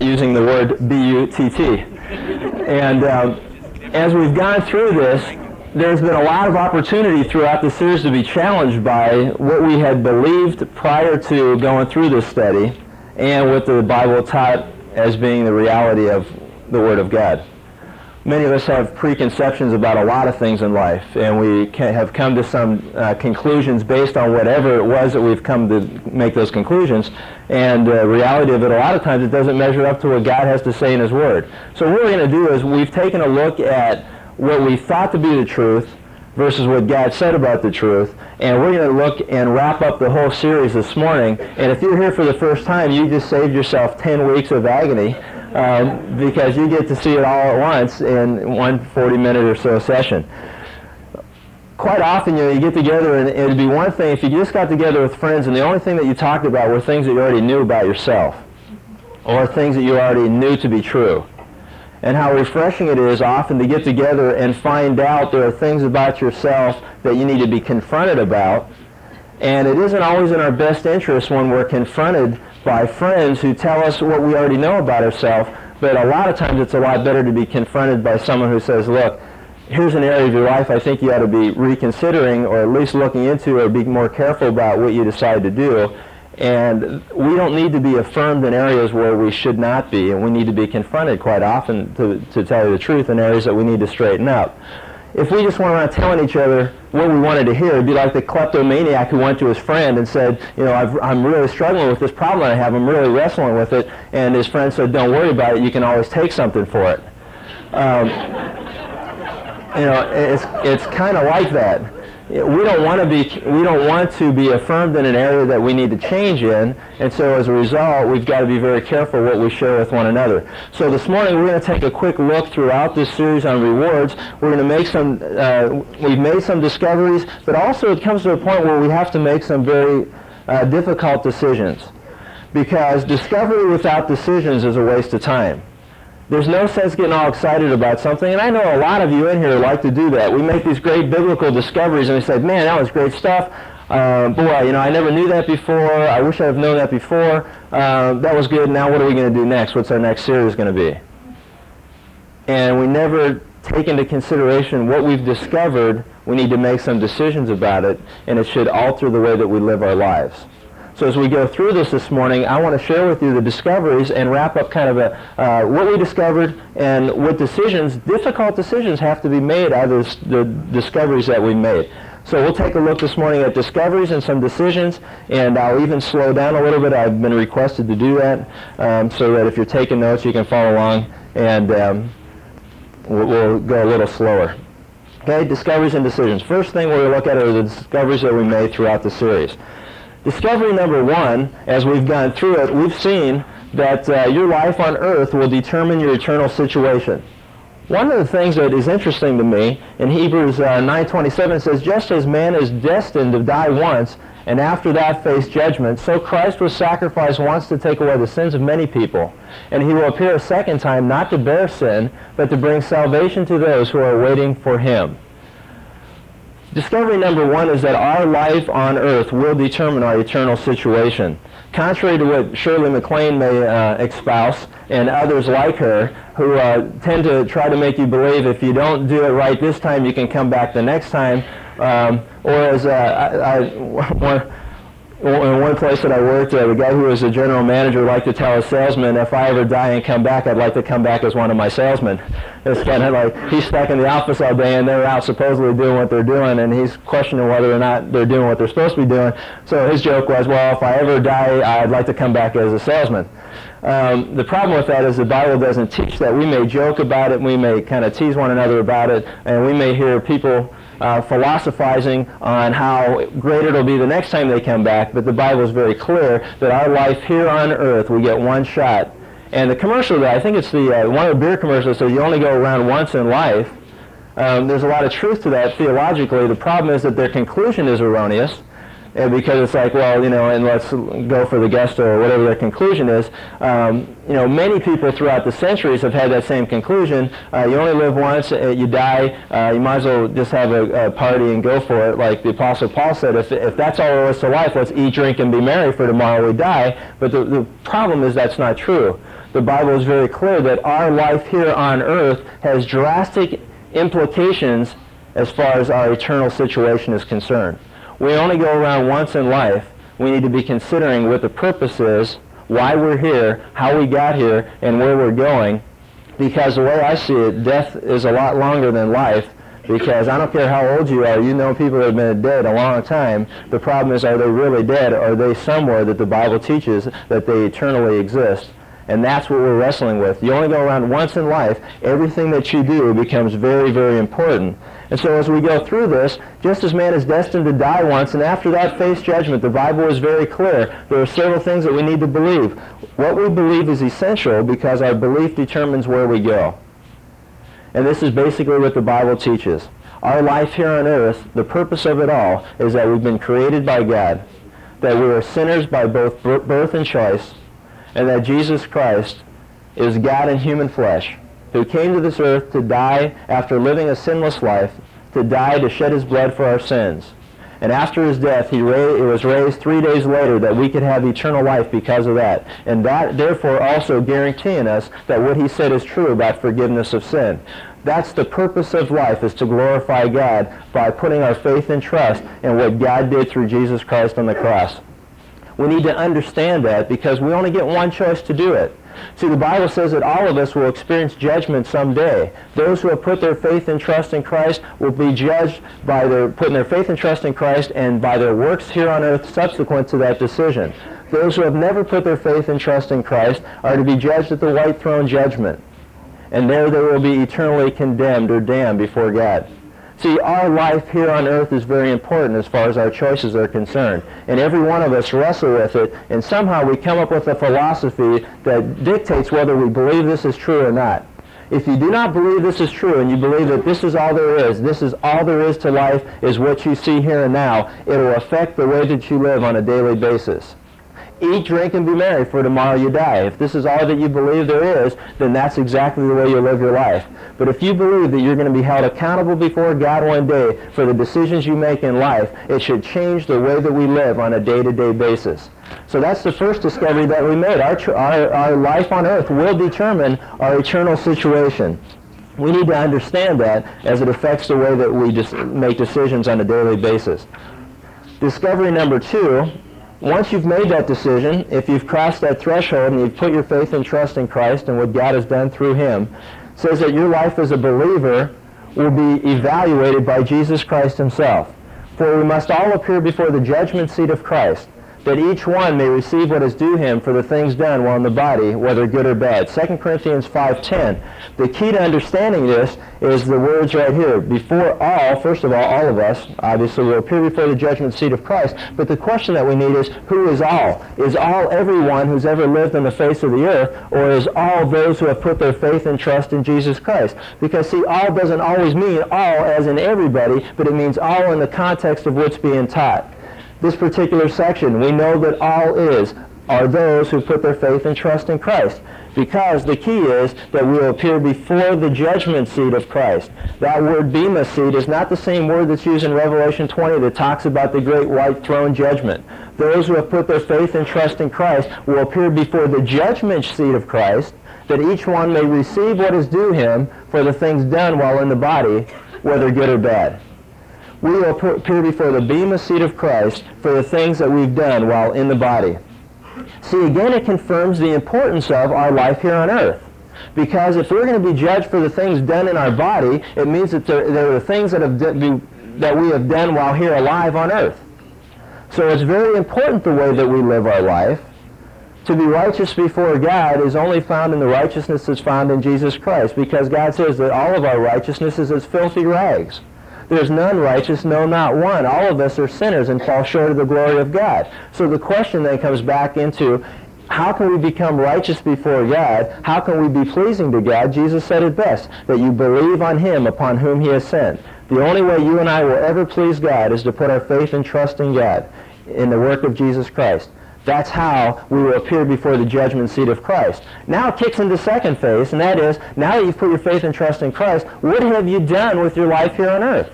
using the word B-U-T-T. And um, as we've gone through this, there's been a lot of opportunity throughout the series to be challenged by what we had believed prior to going through this study and what the Bible taught as being the reality of the Word of God. Many of us have preconceptions about a lot of things in life, and we have come to some uh, conclusions based on whatever it was that we've come to make those conclusions. And the uh, reality of it, a lot of times, it doesn't measure up to what God has to say in His Word. So what we're going to do is we've taken a look at what we thought to be the truth versus what God said about the truth. And we're going to look and wrap up the whole series this morning. And if you're here for the first time, you just saved yourself 10 weeks of agony um, because you get to see it all at once in one 40-minute or so session. Quite often, you know, you get together and it'd be one thing if you just got together with friends and the only thing that you talked about were things that you already knew about yourself or things that you already knew to be true and how refreshing it is often to get together and find out there are things about yourself that you need to be confronted about. And it isn't always in our best interest when we're confronted by friends who tell us what we already know about ourselves, but a lot of times it's a lot better to be confronted by someone who says, look, here's an area of your life I think you ought to be reconsidering or at least looking into or be more careful about what you decide to do. And we don't need to be affirmed in areas where we should not be, and we need to be confronted quite often, to, to tell you the truth, in areas that we need to straighten up. If we just went around telling each other what we wanted to hear, it'd be like the kleptomaniac who went to his friend and said, you know, i am really struggling with this problem I have, I'm really wrestling with it, and his friend said, don't worry about it, you can always take something for it. Um, you know, it's, it's kind of like that we don't want to be we don't want to be affirmed in an area that we need to change in and so as a result we've got to be very careful what we share with one another. So this morning we're going to take a quick look throughout this series on rewards. We're going to make some uh, we've made some discoveries but also it comes to a point where we have to make some very uh, difficult decisions. Because discovery without decisions is a waste of time there's no sense getting all excited about something. And I know a lot of you in here like to do that. We make these great biblical discoveries and we say, man, that was great stuff. Uh, boy, you know, I never knew that before. I wish I'd have known that before. Uh, that was good. Now what are we going to do next? What's our next series going to be? And we never take into consideration what we've discovered. We need to make some decisions about it, and it should alter the way that we live our lives. So as we go through this this morning, I want to share with you the discoveries and wrap up kind of a, uh, what we discovered and what decisions, difficult decisions have to be made out of the discoveries that we made. So we'll take a look this morning at discoveries and some decisions, and I'll even slow down a little bit. I've been requested to do that um, so that if you're taking notes, you can follow along, and um, we'll, we'll go a little slower. Okay, discoveries and decisions. First thing we're going to look at are the discoveries that we made throughout the series. Discovery number one, as we've gone through it, we've seen that uh, your life on earth will determine your eternal situation. One of the things that is interesting to me in Hebrews uh, 9.27 says, just as man is destined to die once, and after that face judgment, so Christ was sacrificed once to take away the sins of many people. And he will appear a second time not to bear sin, but to bring salvation to those who are waiting for him. Discovery number one is that our life on earth will determine our eternal situation. Contrary to what Shirley MacLaine may uh, espouse and others like her who uh, tend to try to make you believe if you don't do it right this time, you can come back the next time. Um, or as uh, I, I, in one place that I worked, uh, the guy who was the general manager liked to tell a salesman, if I ever die and come back, I'd like to come back as one of my salesmen. It's kind of like he's stuck in the office all day and they're out supposedly doing what they're doing and he's questioning whether or not they're doing what they're supposed to be doing. So his joke was, well, if I ever die, I'd like to come back as a salesman. Um, the problem with that is the Bible doesn't teach that. We may joke about it, we may kind of tease one another about it, and we may hear people uh, philosophizing on how great it'll be the next time they come back, but the Bible is very clear that our life here on earth, we get one shot. And the commercial, I think it's the uh, one of the beer commercials says you only go around once in life. Um, there's a lot of truth to that theologically. The problem is that their conclusion is erroneous and because it's like, well, you know, and let's go for the guest or whatever their conclusion is. Um, you know, many people throughout the centuries have had that same conclusion. Uh, you only live once, uh, you die, uh, you might as well just have a, a, party and go for it. Like the Apostle Paul said, if, if that's all there is to life, let's eat, drink, and be merry, for tomorrow we die. But the, the problem is that's not true. the Bible is very clear that our life here on earth has drastic implications as far as our eternal situation is concerned. We only go around once in life. We need to be considering what the purpose is, why we're here, how we got here, and where we're going. Because the way I see it, death is a lot longer than life. Because I don't care how old you are, you know people that have been dead a long time. The problem is, are they really dead? Or are they somewhere that the Bible teaches that they eternally exist? And that's what we're wrestling with. You only go around once in life. Everything that you do becomes very, very important. And so as we go through this, just as man is destined to die once, and after that face judgment, the Bible is very clear. There are several things that we need to believe. What we believe is essential because our belief determines where we go. And this is basically what the Bible teaches. Our life here on earth, the purpose of it all, is that we've been created by God, that we are sinners by both birth and choice, and that Jesus Christ is God in human flesh, who came to this earth to die after living a sinless life, to die to shed his blood for our sins. And after his death, he ra- was raised three days later that we could have eternal life because of that. And that, therefore, also guaranteeing us that what he said is true about forgiveness of sin. That's the purpose of life, is to glorify God by putting our faith and trust in what God did through Jesus Christ on the cross. We need to understand that because we only get one choice to do it. See, the Bible says that all of us will experience judgment someday. Those who have put their faith and trust in Christ will be judged by their putting their faith and trust in Christ and by their works here on earth subsequent to that decision. Those who have never put their faith and trust in Christ are to be judged at the white throne judgment. And there they will be eternally condemned or damned before God. See, our life here on earth is very important as far as our choices are concerned. And every one of us wrestle with it, and somehow we come up with a philosophy that dictates whether we believe this is true or not. If you do not believe this is true and you believe that this is all there is, this is all there is to life, is what you see here and now, it will affect the way that you live on a daily basis. Eat, drink, and be merry, for tomorrow you die. If this is all that you believe there is, then that's exactly the way you live your life. But if you believe that you're going to be held accountable before God one day for the decisions you make in life, it should change the way that we live on a day-to-day basis. So that's the first discovery that we made. Our, our, our life on earth will determine our eternal situation. We need to understand that as it affects the way that we make decisions on a daily basis. Discovery number two once you've made that decision, if you've crossed that threshold and you've put your faith and trust in Christ and what God has done through him, says that your life as a believer will be evaluated by Jesus Christ himself. For we must all appear before the judgment seat of Christ that each one may receive what is due him for the things done while in the body, whether good or bad. 2 Corinthians 5.10. The key to understanding this is the words right here. Before all, first of all, all of us, obviously, will appear before the judgment seat of Christ. But the question that we need is, who is all? Is all everyone who's ever lived on the face of the earth, or is all those who have put their faith and trust in Jesus Christ? Because, see, all doesn't always mean all as in everybody, but it means all in the context of what's being taught this particular section, we know that all is are those who put their faith and trust in Christ. Because the key is that we will appear before the judgment seat of Christ. That word bema seat is not the same word that's used in Revelation 20 that talks about the great white throne judgment. Those who have put their faith and trust in Christ will appear before the judgment seat of Christ, that each one may receive what is due him for the things done while in the body, whether good or bad we will appear before the bema seat of Christ for the things that we've done while in the body. See, again, it confirms the importance of our life here on earth. Because if we're going to be judged for the things done in our body, it means that there, there are things that, have that we have done while here alive on earth. So it's very important the way that we live our life. To be righteous before God is only found in the righteousness that's found in Jesus Christ, because God says that all of our righteousness is as filthy rags. There's none righteous, no, not one. All of us are sinners and fall short of the glory of God. So the question then comes back into how can we become righteous before God? How can we be pleasing to God? Jesus said it best, that you believe on him upon whom he has sent. The only way you and I will ever please God is to put our faith and trust in God, in the work of Jesus Christ. That's how we will appear before the judgment seat of Christ. Now it kicks into second phase, and that is, now that you've put your faith and trust in Christ, what have you done with your life here on earth?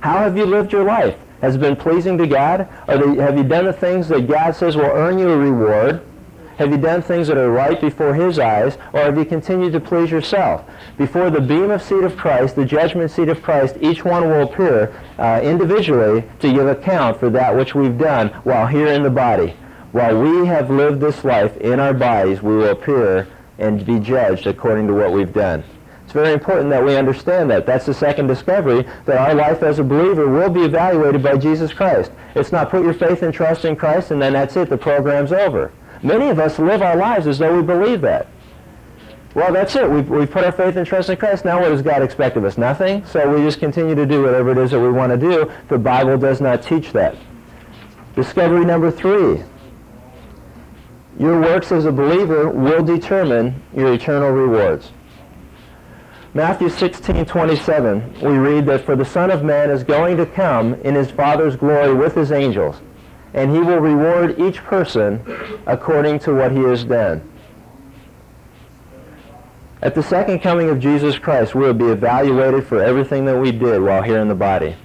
How have you lived your life? Has it been pleasing to God? Have you done the things that God says will earn you a reward? Have you done things that are right before his eyes, or have you continued to please yourself? Before the bema seat of Christ, the judgment seat of Christ, each one will appear uh, individually to give account for that which we've done while here in the body. While we have lived this life in our bodies, we will appear and be judged according to what we've done. It's very important that we understand that. That's the second discovery, that our life as a believer will be evaluated by Jesus Christ. It's not put your faith and trust in Christ and then that's it, the program's over. Many of us live our lives as though we believe that. Well, that's it. We've, we've put our faith and trust in Christ. Now what does God expect of us? Nothing? So we just continue to do whatever it is that we want to do. The Bible does not teach that. Discovery number three. Your works as a believer will determine your eternal rewards. Matthew 16, 27, we read that for the Son of Man is going to come in his Father's glory with his angels, and he will reward each person according to what he has done. At the second coming of Jesus Christ, we will be evaluated for everything that we did while here in the body.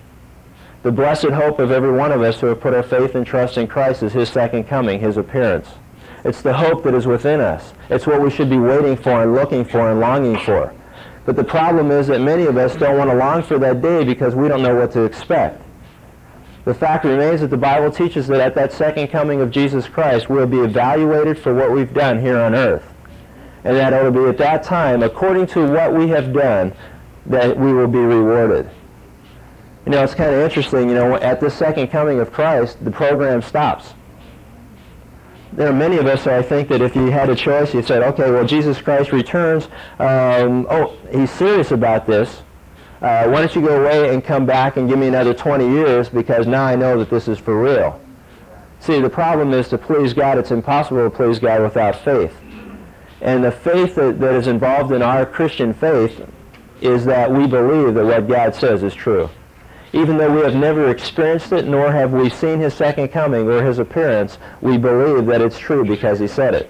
The blessed hope of every one of us who have put our faith and trust in Christ is his second coming, his appearance. It's the hope that is within us. It's what we should be waiting for and looking for and longing for. But the problem is that many of us don't want to long for that day because we don't know what to expect. The fact remains that the Bible teaches that at that second coming of Jesus Christ, we'll be evaluated for what we've done here on earth. And that it will be at that time, according to what we have done, that we will be rewarded. You know, it's kind of interesting, you know, at the second coming of Christ, the program stops there are many of us I think that if you had a choice, you said, okay, well, Jesus Christ returns. Um, oh, he's serious about this. Uh, why don't you go away and come back and give me another 20 years because now I know that this is for real. See, the problem is to please God, it's impossible to please God without faith. And the faith that, that is involved in our Christian faith is that we believe that what God says is true even though we have never experienced it, nor have we seen his second coming or his appearance, we believe that it's true because he said it.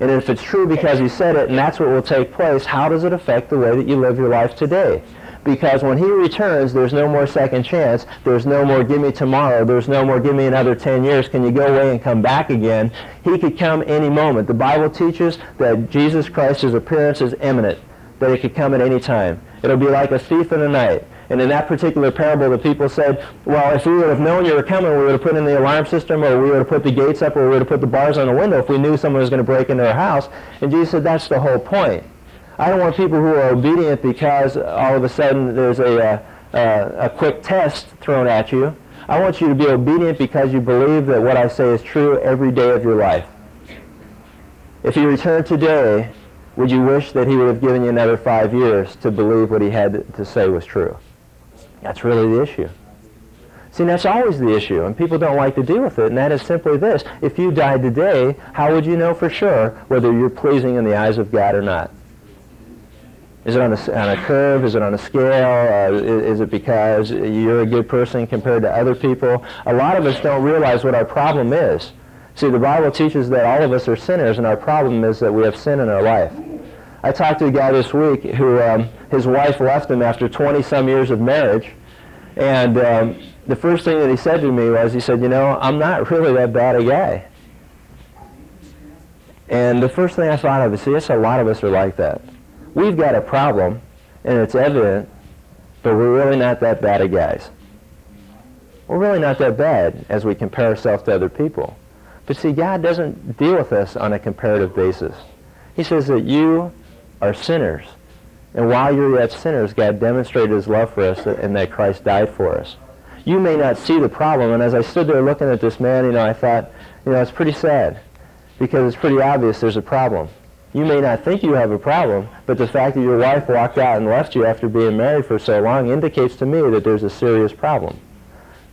And if it's true because he said it and that's what will take place, how does it affect the way that you live your life today? Because when he returns, there's no more second chance. There's no more give me tomorrow. There's no more give me another 10 years. Can you go away and come back again? He could come any moment. The Bible teaches that Jesus Christ's appearance is imminent, that it could come at any time. It'll be like a thief in the night. And in that particular parable, the people said, well, if we would have known you were coming, we would have put in the alarm system, or we would have put the gates up, or we would have put the bars on the window if we knew someone was going to break into our house. And Jesus said, that's the whole point. I don't want people who are obedient because all of a sudden there's a, a, a quick test thrown at you. I want you to be obedient because you believe that what I say is true every day of your life. If you return today, would you wish that he would have given you another five years to believe what he had to say was true? That's really the issue. See, that's always the issue, and people don't like to deal with it, and that is simply this. If you died today, how would you know for sure whether you're pleasing in the eyes of God or not? Is it on a, on a curve? Is it on a scale? Uh, is, is it because you're a good person compared to other people? A lot of us don't realize what our problem is. See, the Bible teaches that all of us are sinners, and our problem is that we have sin in our life. I talked to a guy this week who um, his wife left him after 20 some years of marriage. And um, the first thing that he said to me was, he said, you know, I'm not really that bad a guy. And the first thing I thought of is, see, yes, a lot of us are like that. We've got a problem, and it's evident, but we're really not that bad of guys. We're really not that bad as we compare ourselves to other people. But see, God doesn't deal with us on a comparative basis. He says that you are sinners. And while you're yet sinners, God demonstrated his love for us and that Christ died for us. You may not see the problem, and as I stood there looking at this man, you know, I thought, you know, it's pretty sad because it's pretty obvious there's a problem. You may not think you have a problem, but the fact that your wife walked out and left you after being married for so long indicates to me that there's a serious problem.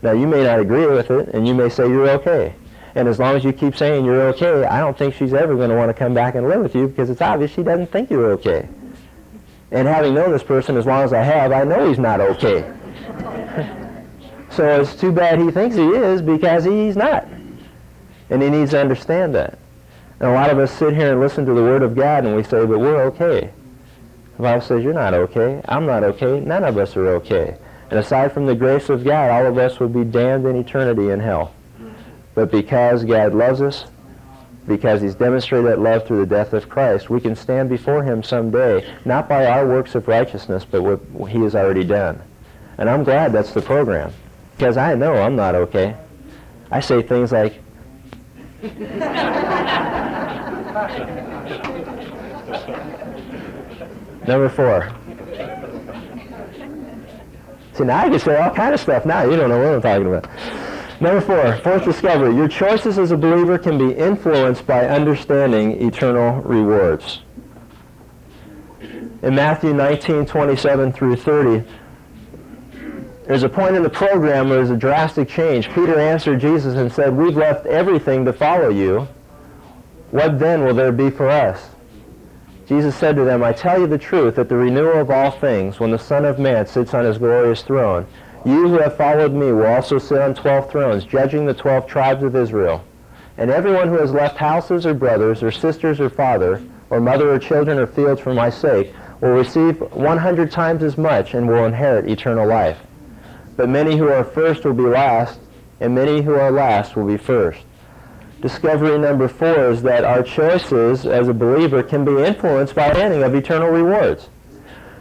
Now, you may not agree with it, and you may say you're okay. And as long as you keep saying you're okay, I don't think she's ever going to want to come back and live with you because it's obvious she doesn't think you're okay. And having known this person as long as I have, I know he's not okay. so it's too bad he thinks he is because he's not. And he needs to understand that. And a lot of us sit here and listen to the Word of God and we say, but we're okay. The Bible says you're not okay. I'm not okay. None of us are okay. And aside from the grace of God, all of us would be damned in eternity in hell. But because God loves us because he's demonstrated that love through the death of Christ, we can stand before him someday, not by our works of righteousness, but what he has already done. And I'm glad that's the program, because I know I'm not okay. I say things like, Number four. See, now I can say all kind of stuff now. You don't know what I'm talking about. Number four, fourth discovery. Your choices as a believer can be influenced by understanding eternal rewards. In Matthew 19, 27 through 30, there's a point in the program where there's a drastic change. Peter answered Jesus and said, We've left everything to follow you. What then will there be for us? Jesus said to them, I tell you the truth, that the renewal of all things, when the Son of Man sits on his glorious throne, you who have followed me will also sit on twelve thrones, judging the twelve tribes of Israel. And everyone who has left houses or brothers or sisters or father or mother or children or fields for my sake will receive 100 times as much and will inherit eternal life. But many who are first will be last, and many who are last will be first. Discovery number four is that our choices as a believer can be influenced by any of eternal rewards.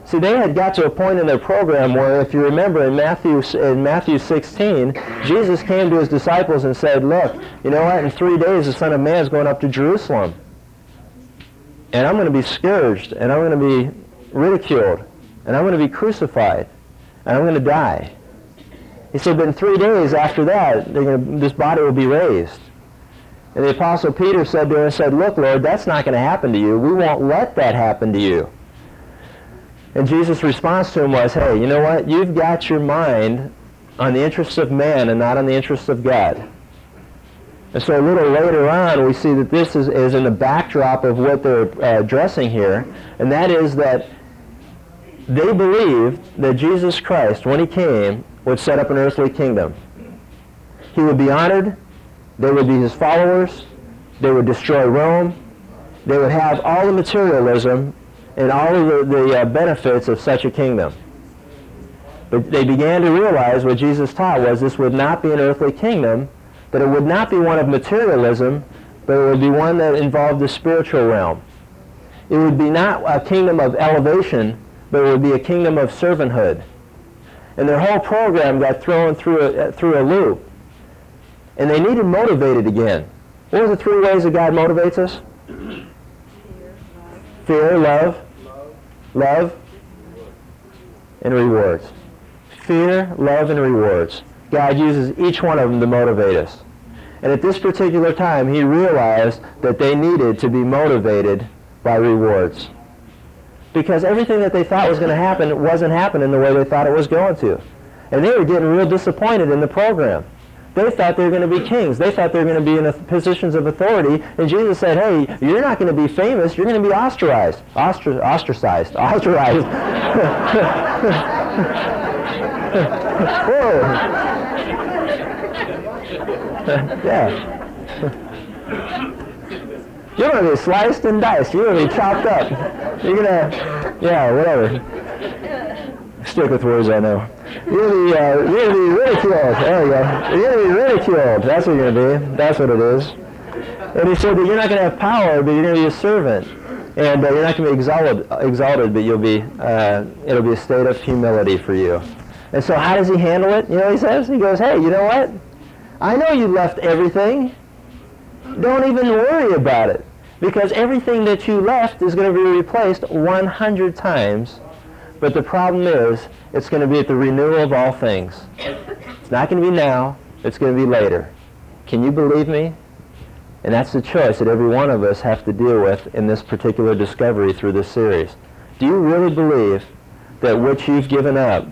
See, they had got to a point in their program where, if you remember in Matthew, in Matthew 16, Jesus came to his disciples and said, look, you know what, in three days the Son of Man is going up to Jerusalem. And I'm going to be scourged, and I'm going to be ridiculed, and I'm going to be crucified, and I'm going to die. He said, but in three days after that, gonna, this body will be raised. And the Apostle Peter said to him, and said, look, Lord, that's not going to happen to you. We won't let that happen to you. And Jesus' response to him was, hey, you know what? You've got your mind on the interests of man and not on the interests of God. And so a little later on, we see that this is, is in the backdrop of what they're uh, addressing here, and that is that they believed that Jesus Christ, when he came, would set up an earthly kingdom. He would be honored. They would be his followers. They would destroy Rome. They would have all the materialism and all of the, the uh, benefits of such a kingdom. But they began to realize what Jesus taught was this would not be an earthly kingdom, that it would not be one of materialism, but it would be one that involved the spiritual realm. It would be not a kingdom of elevation, but it would be a kingdom of servanthood. And their whole program got thrown through a, through a loop. And they needed motivated again. What are the three ways that God motivates us? Fear, love, love, and rewards. Fear, love, and rewards. God uses each one of them to motivate us. And at this particular time, he realized that they needed to be motivated by rewards. Because everything that they thought was going to happen wasn't happening the way they thought it was going to. And they were getting real disappointed in the program. They thought they were going to be kings. They thought they were going to be in positions of authority. And Jesus said, hey, you're not going to be famous. You're going to be ostracized. Ostra- ostracized. Ostracized. Yeah. You're going to be sliced and diced. You're going to be chopped up. You're going to, yeah, whatever. Stick with words I know. To uh, be ridiculed. There you go. Be ridiculed. That's what you're going to be. That's what it is. And he said that you're not going to have power, but you're going to be a servant. And uh, you're not going to be exalted, exalted, but you'll be, uh, it'll be a state of humility for you. And so how does he handle it? You know he says? He goes, hey, you know what? I know you left everything. Don't even worry about it. Because everything that you left is going to be replaced 100 times but the problem is, it's going to be at the renewal of all things. It's not going to be now. It's going to be later. Can you believe me? And that's the choice that every one of us have to deal with in this particular discovery through this series. Do you really believe that what you've given up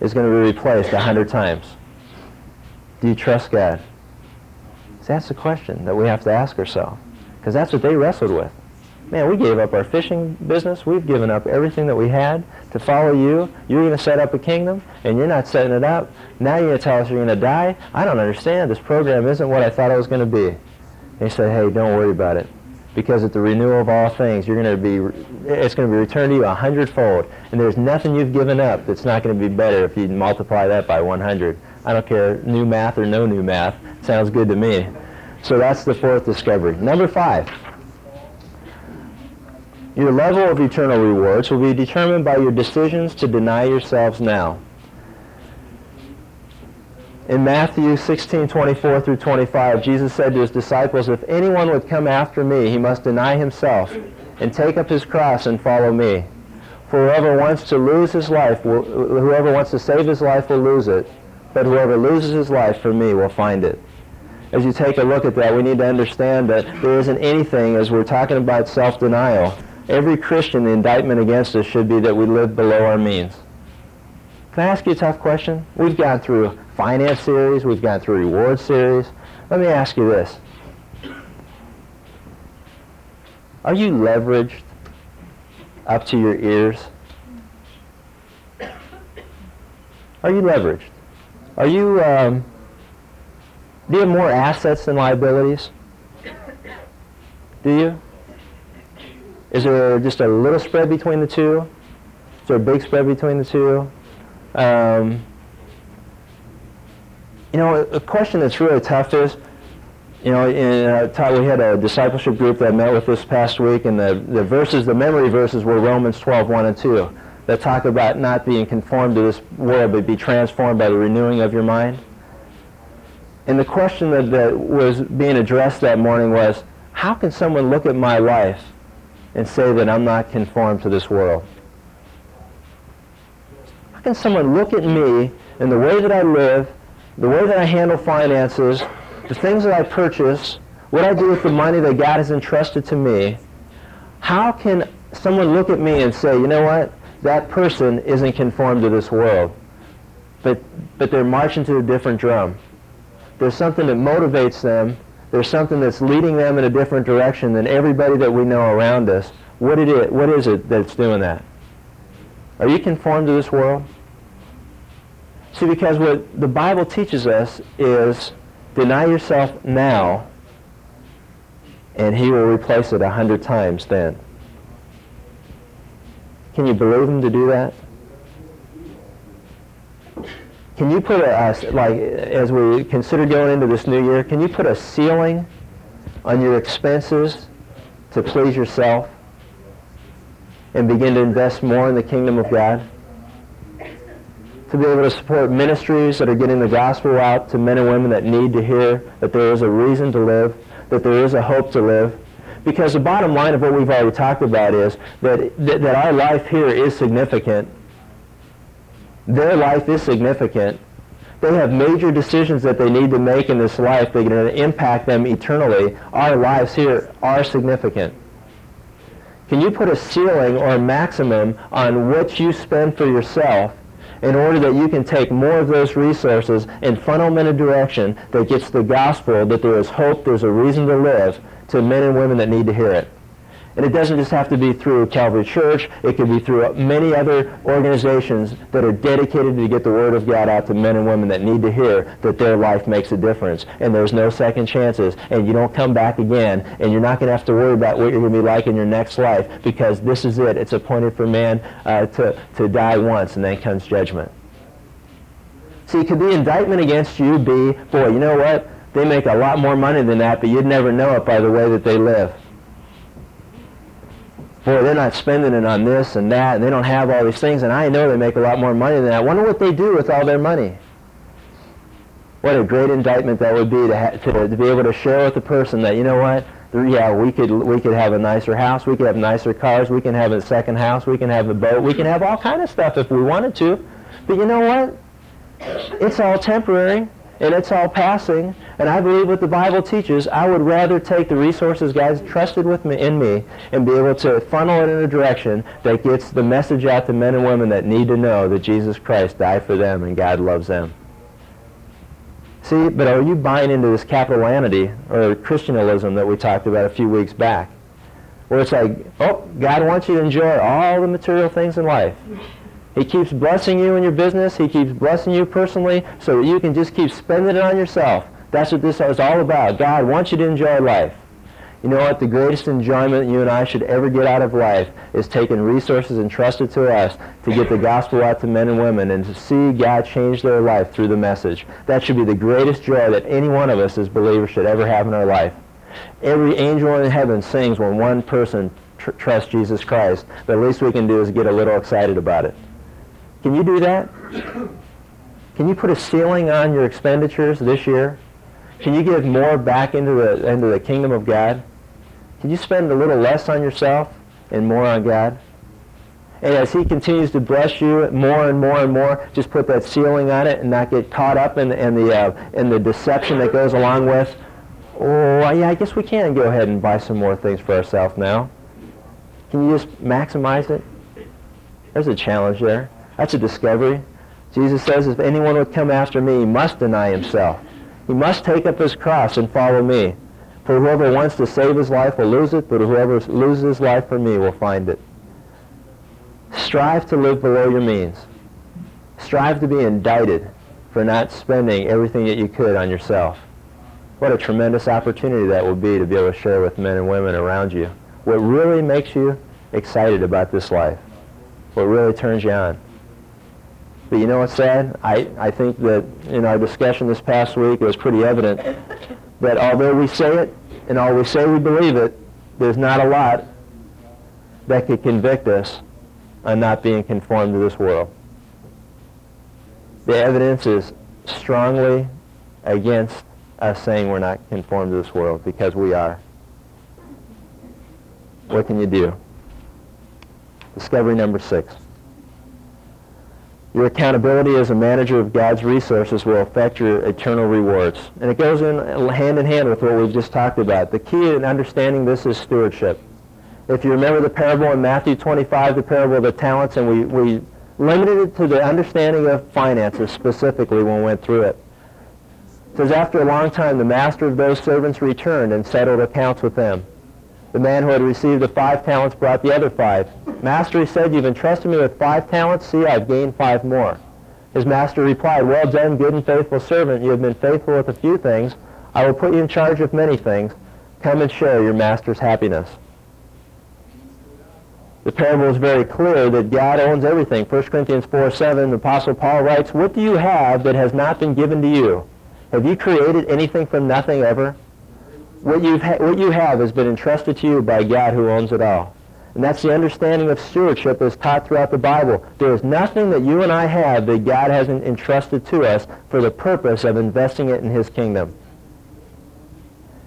is going to be replaced a hundred times? Do you trust God? See, that's the question that we have to ask ourselves. Because that's what they wrestled with. Man, we gave up our fishing business. We've given up everything that we had to follow you. You're going to set up a kingdom, and you're not setting it up. Now you're going to tell us you're going to die? I don't understand. This program isn't what I thought it was going to be. And he said, hey, don't worry about it. Because at the renewal of all things, you're going to be, it's going to be returned to you a hundredfold. And there's nothing you've given up that's not going to be better if you multiply that by 100. I don't care, new math or no new math. Sounds good to me. So that's the fourth discovery. Number five. Your level of eternal rewards will be determined by your decisions to deny yourselves now. In Matthew 16, 24 through 25, Jesus said to his disciples, If anyone would come after me, he must deny himself and take up his cross and follow me. For whoever wants to lose his life, will, whoever wants to save his life will lose it, but whoever loses his life for me will find it. As you take a look at that, we need to understand that there isn't anything, as we're talking about self-denial, every Christian, the indictment against us should be that we live below our means. Can I ask you a tough question? We've gone through a finance series, we've gone through reward series. Let me ask you this. Are you leveraged up to your ears? Are you leveraged? Are you, um, do you have more assets than liabilities? Do you? Is there just a little spread between the two? Is there a big spread between the two? Um, you know, a question that's really tough is, you know, in, uh, we had a discipleship group that met with this past week, and the, the verses, the memory verses were Romans 12, 1 and 2, that talk about not being conformed to this world, but be transformed by the renewing of your mind. And the question that, that was being addressed that morning was, how can someone look at my life and say that I'm not conformed to this world? How can someone look at me and the way that I live, the way that I handle finances, the things that I purchase, what I do with the money that God has entrusted to me, how can someone look at me and say, you know what, that person isn't conformed to this world, but, but they're marching to a different drum. There's something that motivates them there's something that's leading them in a different direction than everybody that we know around us. What, it is, what is it that's doing that? Are you conformed to this world? See, because what the Bible teaches us is deny yourself now, and he will replace it a hundred times then. Can you believe him to do that? Can you put a, like, as we consider going into this new year, can you put a ceiling on your expenses to please yourself and begin to invest more in the kingdom of God? To be able to support ministries that are getting the gospel out to men and women that need to hear that there is a reason to live, that there is a hope to live. Because the bottom line of what we've already talked about is that, that, that our life here is significant their life is significant. They have major decisions that they need to make in this life that are going to impact them eternally. Our lives here are significant. Can you put a ceiling or a maximum on what you spend for yourself in order that you can take more of those resources and funnel them in a direction that gets the gospel that there is hope, there's a reason to live to men and women that need to hear it? And it doesn't just have to be through Calvary Church. It could be through many other organizations that are dedicated to get the Word of God out to men and women that need to hear that their life makes a difference. And there's no second chances. And you don't come back again. And you're not going to have to worry about what you're going to be like in your next life because this is it. It's appointed for man uh, to, to die once and then comes judgment. See, could the indictment against you be, boy, you know what? They make a lot more money than that, but you'd never know it by the way that they live boy, they're not spending it on this and that, and they don't have all these things, and I know they make a lot more money than that. I wonder what they do with all their money. What a great indictment that would be to, ha- to, to be able to share with the person that, you know what, yeah, we could, we could have a nicer house, we could have nicer cars, we can have a second house, we can have a boat, we can have all kind of stuff if we wanted to. But you know what? It's all temporary and it's all passing. And I believe what the Bible teaches, I would rather take the resources God's trusted with me in me and be able to funnel it in a direction that gets the message out to men and women that need to know that Jesus Christ died for them and God loves them. See, but are you buying into this capitalanity or Christianism that we talked about a few weeks back? Where it's like, oh, God wants you to enjoy all the material things in life. He keeps blessing you in your business. He keeps blessing you personally so that you can just keep spending it on yourself. That's what this is all about. God wants you to enjoy life. You know what? The greatest enjoyment you and I should ever get out of life is taking resources entrusted to us to get the gospel out to men and women and to see God change their life through the message. That should be the greatest joy that any one of us as believers should ever have in our life. Every angel in heaven sings when one person tr- trusts Jesus Christ. The least we can do is get a little excited about it. Can you do that? Can you put a ceiling on your expenditures this year? Can you give more back into the, into the kingdom of God? Can you spend a little less on yourself and more on God? And as he continues to bless you more and more and more, just put that ceiling on it and not get caught up in, in, the, uh, in the deception that goes along with, oh, yeah, I guess we can go ahead and buy some more things for ourselves now. Can you just maximize it? There's a challenge there. That's a discovery. Jesus says, if anyone would come after me, he must deny himself. He must take up his cross and follow me. For whoever wants to save his life will lose it, but whoever loses his life for me will find it. Strive to live below your means. Strive to be indicted for not spending everything that you could on yourself. What a tremendous opportunity that will be to be able to share with men and women around you. What really makes you excited about this life. What really turns you on. But you know what's sad? I, I think that in our discussion this past week, it was pretty evident that although we say it and although we say we believe it, there's not a lot that could convict us on not being conformed to this world. The evidence is strongly against us saying we're not conformed to this world because we are. What can you do? Discovery number six. Your accountability as a manager of God's resources will affect your eternal rewards. And it goes in hand in hand with what we've just talked about. The key in understanding this is stewardship. If you remember the parable in Matthew 25, the parable of the talents, and we, we limited it to the understanding of finances specifically when we went through it. It says, after a long time, the master of those servants returned and settled accounts with them. The man who had received the five talents brought the other five. Master, he said, you've entrusted me with five talents. See, I've gained five more. His master replied, Well done, good and faithful servant. You have been faithful with a few things. I will put you in charge of many things. Come and share your master's happiness. The parable is very clear that God owns everything. 1 Corinthians 4, 7, the Apostle Paul writes, What do you have that has not been given to you? Have you created anything from nothing ever? What, you've ha- what you have has been entrusted to you by God who owns it all. And that's the understanding of stewardship as taught throughout the Bible. There is nothing that you and I have that God hasn't entrusted to us for the purpose of investing it in his kingdom.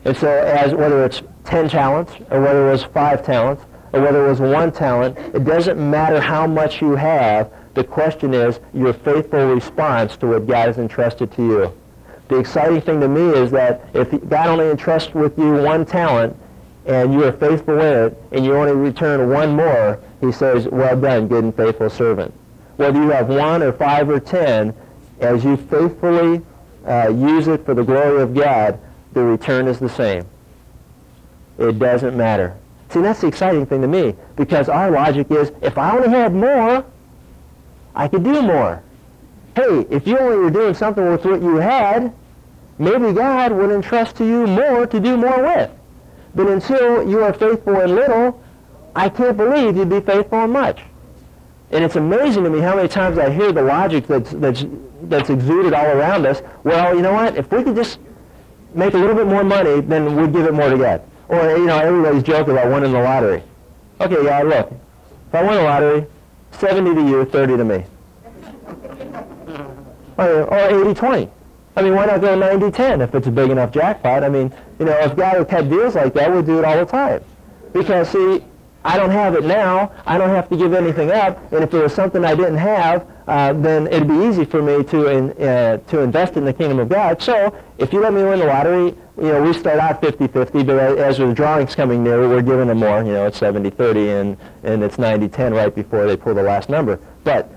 And so as whether it's 10 talents or whether it was 5 talents or whether it was 1 talent, it doesn't matter how much you have. The question is your faithful response to what God has entrusted to you. The exciting thing to me is that if God only entrusts with you one talent and you are faithful in it and you only return one more, he says, well done, good and faithful servant. Whether you have one or five or ten, as you faithfully uh, use it for the glory of God, the return is the same. It doesn't matter. See, that's the exciting thing to me because our logic is if I only had more, I could do more hey, if you only were doing something with what you had, maybe God would entrust to you more to do more with. But until you are faithful in little, I can't believe you'd be faithful in much. And it's amazing to me how many times I hear the logic that's, that's, that's exuded all around us. Well, you know what? If we could just make a little bit more money, then we'd give it more to God. Or, you know, everybody's joking about winning the lottery. Okay, God, look. If I win the lottery, 70 to you, 30 to me or, or 80-20. I mean, why not go 90-10 if it's a big enough jackpot? I mean, you know, if God had deals like that, we'd do it all the time. Because, see, I don't have it now. I don't have to give anything up. And if there was something I didn't have, uh, then it'd be easy for me to in, uh, to invest in the kingdom of God. So if you let me win the lottery, you know, we start out 50-50, but as the drawing's coming near, we're giving them more. You know, it's 70-30, and, and it's 90-10 right before they pull the last number. But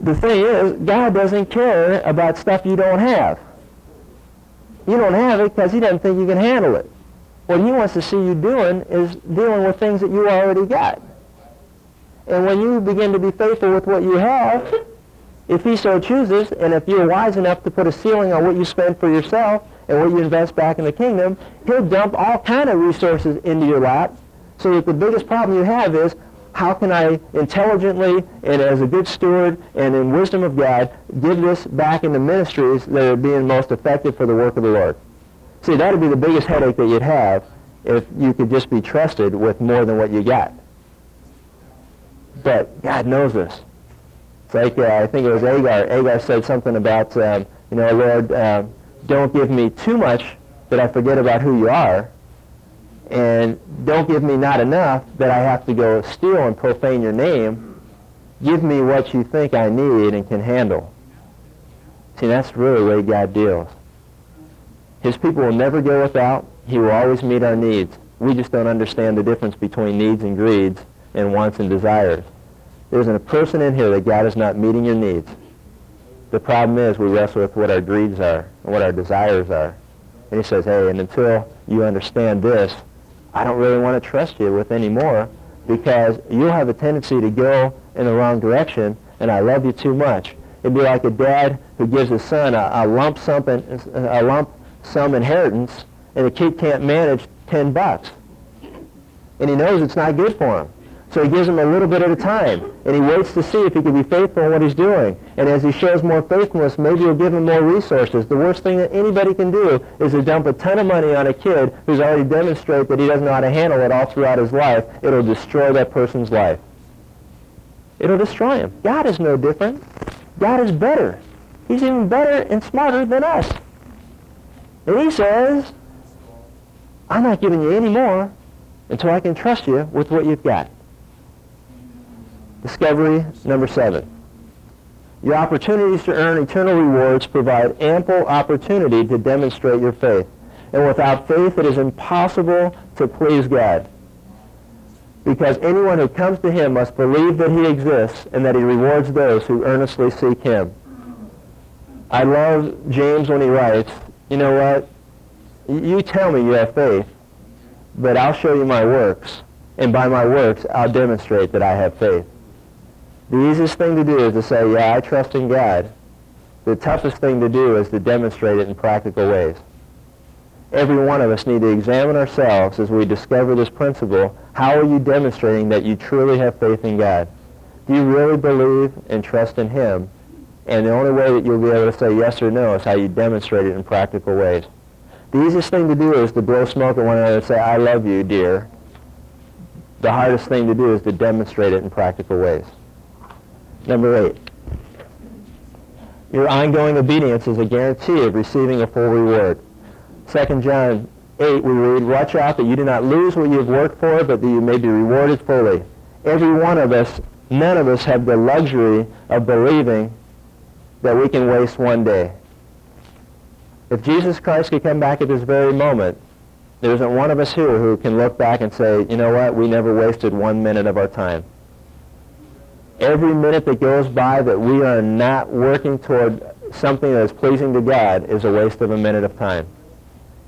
the thing is, God doesn't care about stuff you don't have. You don't have it because he doesn't think you can handle it. What he wants to see you doing is dealing with things that you already got. And when you begin to be faithful with what you have, if he so chooses, and if you're wise enough to put a ceiling on what you spend for yourself, and what you invest back in the kingdom, he'll dump all kind of resources into your lap so that the biggest problem you have is how can I intelligently and as a good steward and in wisdom of God give this back into ministries that are being most effective for the work of the Lord? See, that would be the biggest headache that you'd have if you could just be trusted with more than what you got. But God knows this. It's like, uh, I think it was Agur. Agur said something about, um, you know, Lord, uh, don't give me too much that I forget about who you are and don't give me not enough that I have to go steal and profane your name. Give me what you think I need and can handle. See, that's really the way God deals. His people will never go without. He will always meet our needs. We just don't understand the difference between needs and greeds and wants and desires. There's a person in here that God is not meeting your needs. The problem is we wrestle with what our greeds are and what our desires are. And he says, hey, and until you understand this, I don't really want to trust you with any more because you'll have a tendency to go in the wrong direction and I love you too much. It'd be like a dad who gives his son a, a lump sum a lump sum inheritance and the kid can't manage 10 bucks. And he knows it's not good for him. So he gives him a little bit at a time, and he waits to see if he can be faithful in what he's doing. And as he shows more faithfulness, maybe he'll give him more resources. The worst thing that anybody can do is to dump a ton of money on a kid who's already demonstrated that he doesn't know how to handle it all throughout his life. It'll destroy that person's life. It'll destroy him. God is no different. God is better. He's even better and smarter than us. And he says, I'm not giving you any more until I can trust you with what you've got. Discovery number seven. Your opportunities to earn eternal rewards provide ample opportunity to demonstrate your faith. And without faith, it is impossible to please God. Because anyone who comes to him must believe that he exists and that he rewards those who earnestly seek him. I love James when he writes, you know what? You tell me you have faith, but I'll show you my works. And by my works, I'll demonstrate that I have faith. The easiest thing to do is to say, yeah, I trust in God. The toughest thing to do is to demonstrate it in practical ways. Every one of us need to examine ourselves as we discover this principle. How are you demonstrating that you truly have faith in God? Do you really believe and trust in Him? And the only way that you'll be able to say yes or no is how you demonstrate it in practical ways. The easiest thing to do is to blow smoke at one another and say, I love you, dear. The hardest thing to do is to demonstrate it in practical ways. Number eight, your ongoing obedience is a guarantee of receiving a full reward. 2 John 8, we read, Watch out that you do not lose what you have worked for, but that you may be rewarded fully. Every one of us, none of us have the luxury of believing that we can waste one day. If Jesus Christ could come back at this very moment, there isn't one of us here who can look back and say, you know what, we never wasted one minute of our time every minute that goes by that we are not working toward something that is pleasing to God is a waste of a minute of time.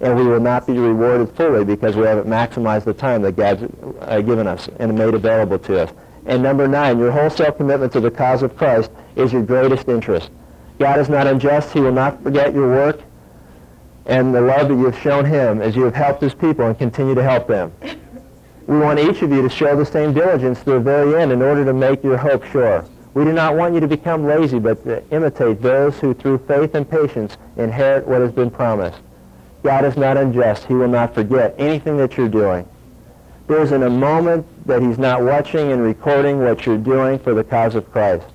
And we will not be rewarded fully because we haven't maximized the time that God's uh, given us and made available to us. And number nine, your wholesale commitment to the cause of Christ is your greatest interest. God is not unjust. He will not forget your work and the love that you have shown him as you have helped his people and continue to help them. We want each of you to show the same diligence to the very end in order to make your hope sure. We do not want you to become lazy, but to imitate those who through faith and patience inherit what has been promised. God is not unjust. He will not forget anything that you're doing. There isn't a moment that he's not watching and recording what you're doing for the cause of Christ.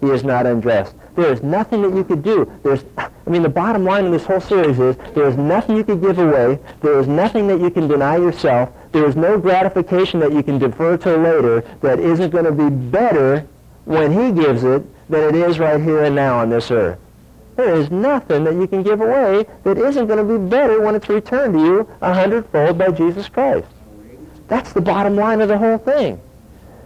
He is not unjust. There is nothing that you could do. There's, I mean, the bottom line in this whole series is there is nothing you could give away. There is nothing that you can deny yourself. There is no gratification that you can defer to later that isn't going to be better when he gives it than it is right here and now on this earth. There is nothing that you can give away that isn't going to be better when it's returned to you a hundredfold by Jesus Christ. That's the bottom line of the whole thing.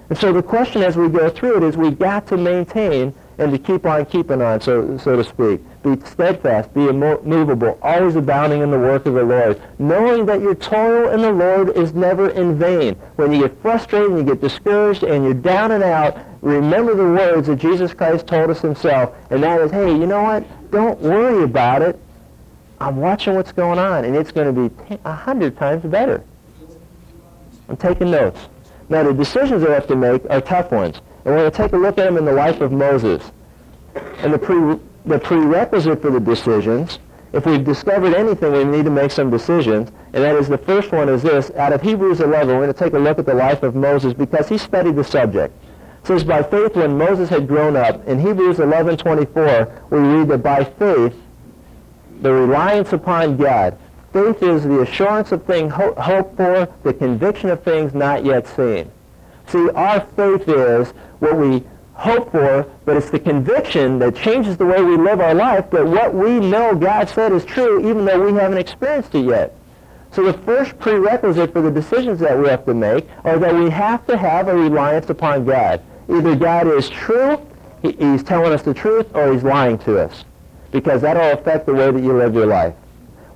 And so the question as we go through it is we've got to maintain and to keep on keeping on, so, so to speak. Be steadfast, be immovable, always abounding in the work of the Lord, knowing that your toil in the Lord is never in vain. When you get frustrated and you get discouraged and you're down and out, remember the words that Jesus Christ told us himself, and that is, hey, you know what? Don't worry about it. I'm watching what's going on, and it's going to be a hundred times better. I'm taking notes. Now, the decisions I have to make are tough ones. And we're going to take a look at them in the life of Moses. And the, pre- the prerequisite for the decisions, if we've discovered anything, we need to make some decisions. And that is the first one is this. Out of Hebrews 11, we're going to take a look at the life of Moses because he studied the subject. It says, by faith when Moses had grown up, in Hebrews 11:24, we read that by faith, the reliance upon God, faith is the assurance of things ho- hoped for, the conviction of things not yet seen. See, our faith is what we hope for, but it's the conviction that changes the way we live our life that what we know God said is true even though we haven't experienced it yet. So the first prerequisite for the decisions that we have to make are that we have to have a reliance upon God. Either God is true, he's telling us the truth, or he's lying to us. Because that will affect the way that you live your life.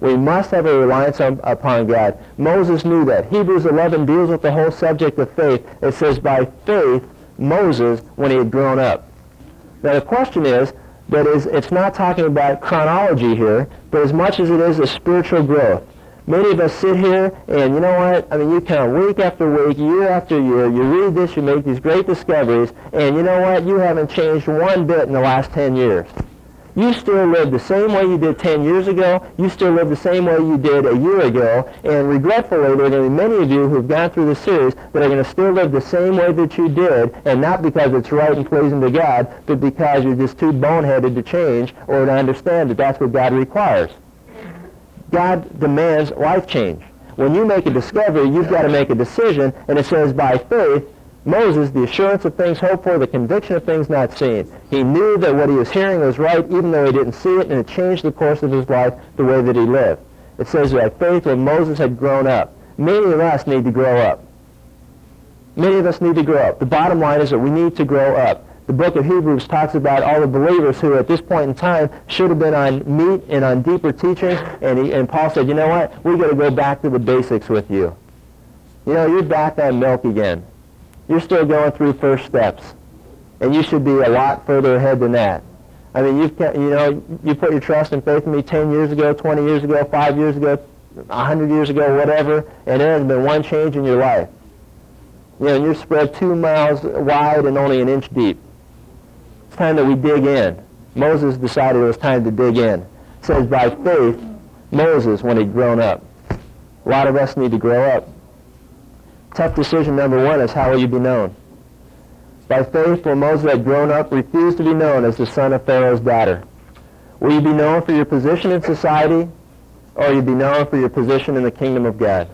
We must have a reliance on, upon God. Moses knew that. Hebrews 11 deals with the whole subject of faith. It says, by faith, Moses, when he had grown up. Now the question is, that is, it's not talking about chronology here, but as much as it is a spiritual growth. Many of us sit here and you know what? I mean, you count week after week, year after year, you read this, you make these great discoveries, and you know what? You haven't changed one bit in the last 10 years. You still live the same way you did 10 years ago. You still live the same way you did a year ago. And regretfully, there are going to be many of you who've gone through this series that are going to still live the same way that you did, and not because it's right and pleasing to God, but because you're just too boneheaded to change or to understand that that's what God requires. God demands life change. When you make a discovery, you've got to make a decision, and it says by faith, Moses, the assurance of things hoped for, the conviction of things not seen. He knew that what he was hearing was right, even though he didn't see it, and it changed the course of his life, the way that he lived. It says by faith when Moses had grown up. Many of us need to grow up. Many of us need to grow up. The bottom line is that we need to grow up. The book of Hebrews talks about all the believers who at this point in time should have been on meat and on deeper teaching, and, he, and Paul said, you know what, we've got to go back to the basics with you. You know, you're back on milk again. You're still going through first steps. And you should be a lot further ahead than that. I mean, you've, you know, you put your trust and faith in me 10 years ago, 20 years ago, 5 years ago, 100 years ago, whatever, and there has been one change in your life. You know, you're spread two miles wide and only an inch deep. It's time that we dig in. Moses decided it was time to dig in. It says, by faith, Moses, when he'd grown up. A lot of us need to grow up. Tough decision number one is how will you be known? By faith, when Moses had grown up, refused to be known as the son of Pharaoh's daughter. Will you be known for your position in society, or will you be known for your position in the kingdom of God?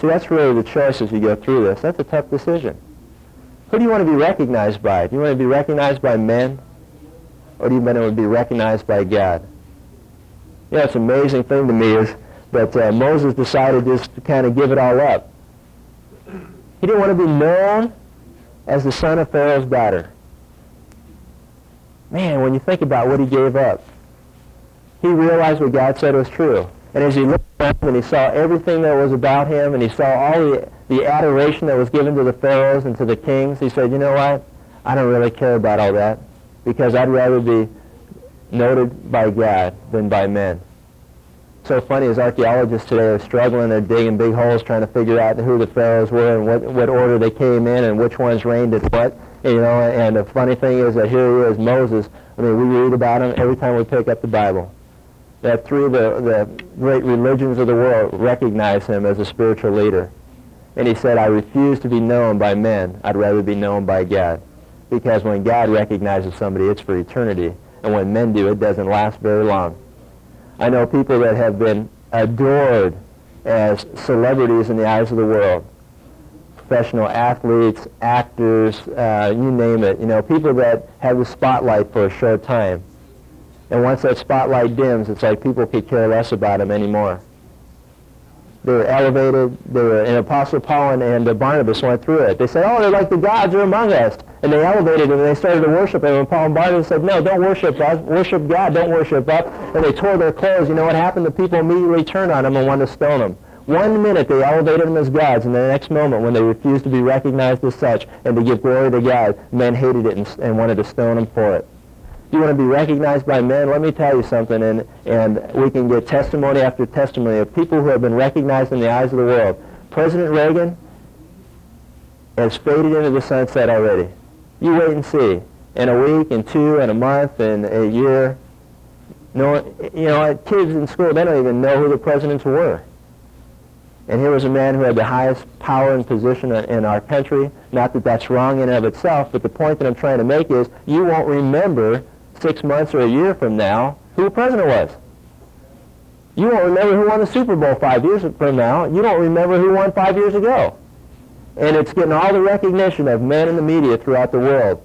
See, that's really the choice as you go through this. That's a tough decision. Who do you want to be recognized by? Do you want to be recognized by men, or do you want to be recognized by God? You know, it's an amazing thing to me is that uh, Moses decided just to kind of give it all up. He didn't want to be known as the son of Pharaoh's daughter. Man, when you think about what he gave up, he realized what God said was true. And as he looked around and he saw everything that was about him and he saw all the, the adoration that was given to the pharaohs and to the kings, he said, you know what? I don't really care about all that because I'd rather be noted by God than by men so funny is archaeologists today are struggling. They're digging big holes trying to figure out who the pharaohs were and what, what order they came in and which ones reigned at what. You know, and the funny thing is that here he is, Moses. I mean, we read about him every time we pick up the Bible. That three of the, the great religions of the world recognize him as a spiritual leader. And he said, I refuse to be known by men. I'd rather be known by God. Because when God recognizes somebody, it's for eternity. And when men do, it doesn't last very long. I know people that have been adored as celebrities in the eyes of the world. Professional athletes, actors, uh, you name it. You know, people that have the spotlight for a short time. And once that spotlight dims, it's like people could care less about them anymore. They were elevated. They were, and Apostle Paul and, and Barnabas went through it. They said, oh, they're like the gods are among us. And they elevated him and they started to worship him. And Paul and Barnabas said, no, don't worship us. Worship God. Don't worship us. And they tore their clothes. You know what happened? The people immediately turned on him and wanted to stone him. One minute they elevated them as gods, and the next moment when they refused to be recognized as such and to give glory to God, men hated it and, and wanted to stone them for it. You want to be recognized by men? Let me tell you something, and, and we can get testimony after testimony of people who have been recognized in the eyes of the world. President Reagan has faded into the sunset already. You wait and see. In a week, in two, in a month, in a year, no, you know, kids in school, they don't even know who the presidents were. And here was a man who had the highest power and position in our country. Not that that's wrong in and of itself, but the point that I'm trying to make is you won't remember six months or a year from now who the president was. You won't remember who won the Super Bowl five years from now. You don't remember who won five years ago. And it's getting all the recognition of men in the media throughout the world.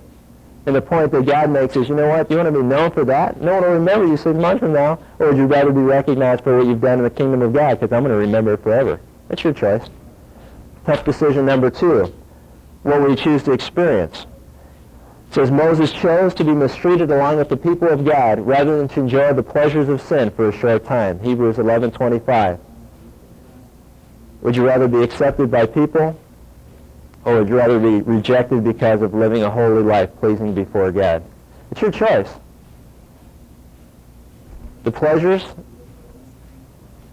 And the point that God makes is, you know what, you want to be known for that? No one will remember you six months from now, or would you rather be recognized for what you've done in the kingdom of God? Because I'm going to remember it forever. That's your choice. Tough decision number two. What will you choose to experience? Says Moses chose to be mistreated along with the people of God rather than to enjoy the pleasures of sin for a short time. Hebrews 11:25. Would you rather be accepted by people or would you rather be rejected because of living a holy life pleasing before God? It's your choice. The pleasures,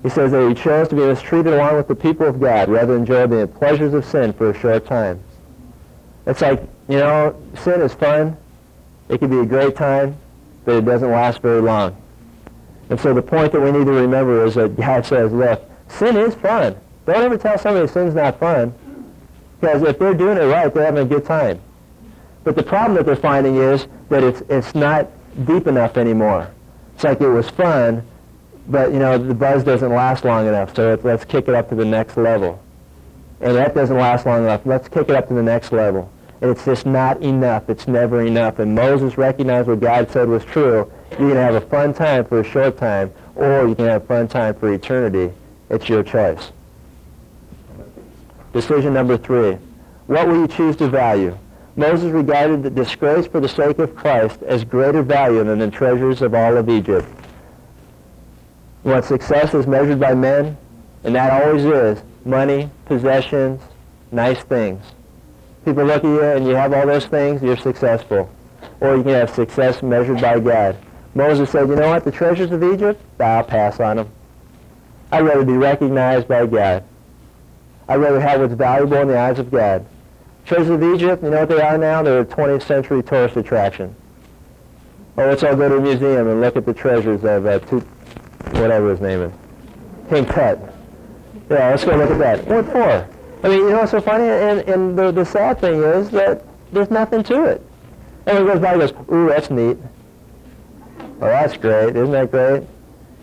he says that he chose to be mistreated along with the people of God rather than enjoy the pleasures of sin for a short time. It's like, you know, sin is fun. It can be a great time, but it doesn't last very long. And so the point that we need to remember is that God says, look, sin is fun. Don't ever tell somebody sin's not fun. Because if they're doing it right, they're having a good time. But the problem that they're finding is that it's, it's not deep enough anymore. It's like it was fun, but, you know, the buzz doesn't last long enough, so let's kick it up to the next level. And that doesn't last long enough. Let's kick it up to the next level. It's just not enough. It's never enough. And Moses recognized what God said was true. You can have a fun time for a short time, or you can have a fun time for eternity. It's your choice. Decision number three. What will you choose to value? Moses regarded the disgrace for the sake of Christ as greater value than the treasures of all of Egypt. What success is measured by men, and that always is, money, possessions, nice things. People look at you and you have all those things, you're successful. Or you can have success measured by God. Moses said, you know what, the treasures of Egypt, I'll pass on them. I'd rather be recognized by God. I'd rather have what's valuable in the eyes of God. Treasures of Egypt, you know what they are now? They're a 20th century tourist attraction. Oh, let's all go to a museum and look at the treasures of uh, Tut, whatever his name is. King Tut. Yeah, let's go look at that. What for? I mean, you know what's so funny? And, and the, the sad thing is that there's nothing to it. Everyone goes by and goes, ooh, that's neat. Oh, that's great. Isn't that great?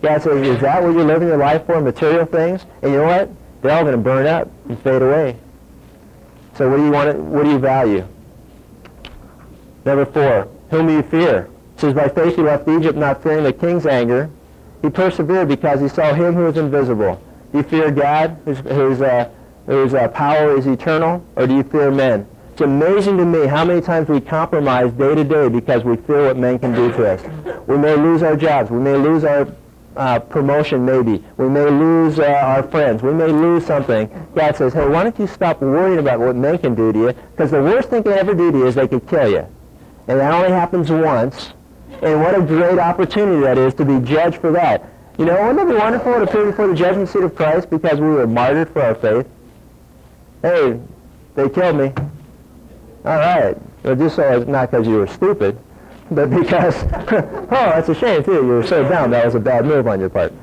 God says, is that what you're living your life for, material things? And you know what? They're all going to burn up and fade away. So what do you want? To, what do you value? Number four, whom do you fear? It says, by faith he left Egypt, not fearing the king's anger. He persevered because he saw him who was invisible. Do you fear God, whose, whose, uh, whose uh, power is eternal, or do you fear men? It's amazing to me how many times we compromise day to day because we fear what men can do to us. We may lose our jobs. We may lose our uh, promotion maybe. We may lose uh, our friends. We may lose something. God says, hey, why don't you stop worrying about what men can do to you? Because the worst thing they ever do to you is they could kill you. And that only happens once. And what a great opportunity that is to be judged for that. You know, wouldn't it be wonderful to appear before the judgment seat of Christ because we were martyred for our faith? Hey, they killed me. All right. Well, just so it's not because you were stupid but because, oh, that's a shame too. You were so dumb. That was a bad move on your part.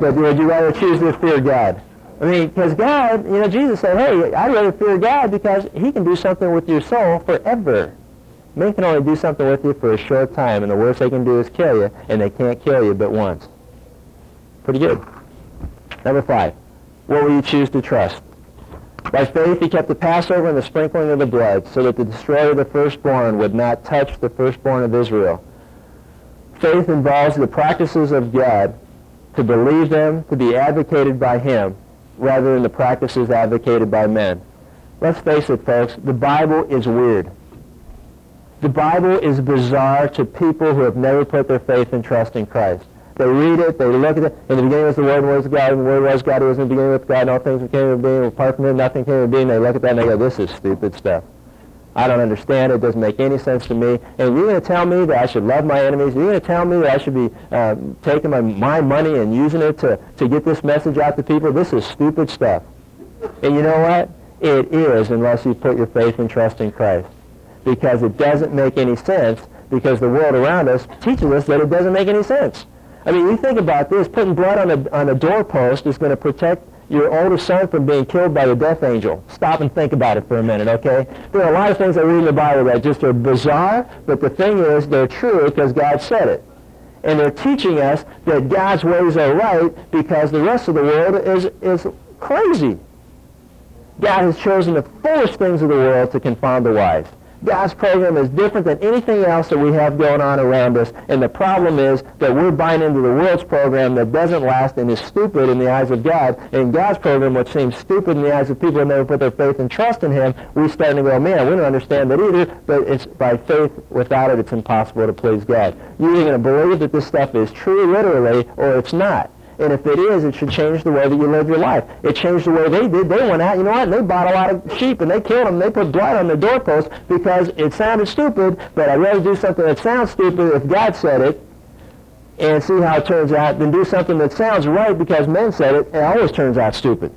But would you rather choose to fear God? I mean, because God, you know, Jesus said, hey, I'd rather fear God because he can do something with your soul forever. Men can only do something with you for a short time, and the worst they can do is kill you, and they can't kill you but once. Pretty good. Number five, what will you choose to trust? By faith he kept the Passover and the sprinkling of the blood, so that the destroyer of the firstborn would not touch the firstborn of Israel. Faith involves the practices of God, to believe them, to be advocated by him, rather than the practices advocated by men. Let's face it, folks, the Bible is weird. The Bible is bizarre to people who have never put their faith and trust in Christ. They read it, they look at it. In the beginning was the Word, and was God, and the Word was God, who was in the beginning with God, and all things became into being. Apart from him, nothing came into being. They look at that and they go, this is stupid stuff. I don't understand it. It doesn't make any sense to me. And you're going to tell me that I should love my enemies? You're going to tell me that I should be uh, taking my, my money and using it to, to get this message out to people? This is stupid stuff. And you know what? It is unless you put your faith and trust in Christ. Because it doesn't make any sense because the world around us teaches us that it doesn't make any sense. I mean, you think about this. Putting blood on a, on a doorpost is going to protect your oldest son from being killed by the death angel. Stop and think about it for a minute, okay? There are a lot of things I read in the Bible that just are bizarre, but the thing is they're true because God said it. And they're teaching us that God's ways are right because the rest of the world is, is crazy. God has chosen the foolish things of the world to confound the wise. God's program is different than anything else that we have going on around us. And the problem is that we're buying into the world's program that doesn't last and is stupid in the eyes of God. And God's program, which seems stupid in the eyes of people who never put their faith and trust in him, we start to go, man, we don't understand that either, but it's by faith. Without it, it's impossible to please God. You're either going to believe that this stuff is true literally or it's not. And if it is, it should change the way that you live your life. It changed the way they did. They went out, you know what, they bought a lot of sheep, and they killed them. They put blood on the doorpost because it sounded stupid, but I'd rather do something that sounds stupid if God said it and see how it turns out than do something that sounds right because men said it and it always turns out stupid.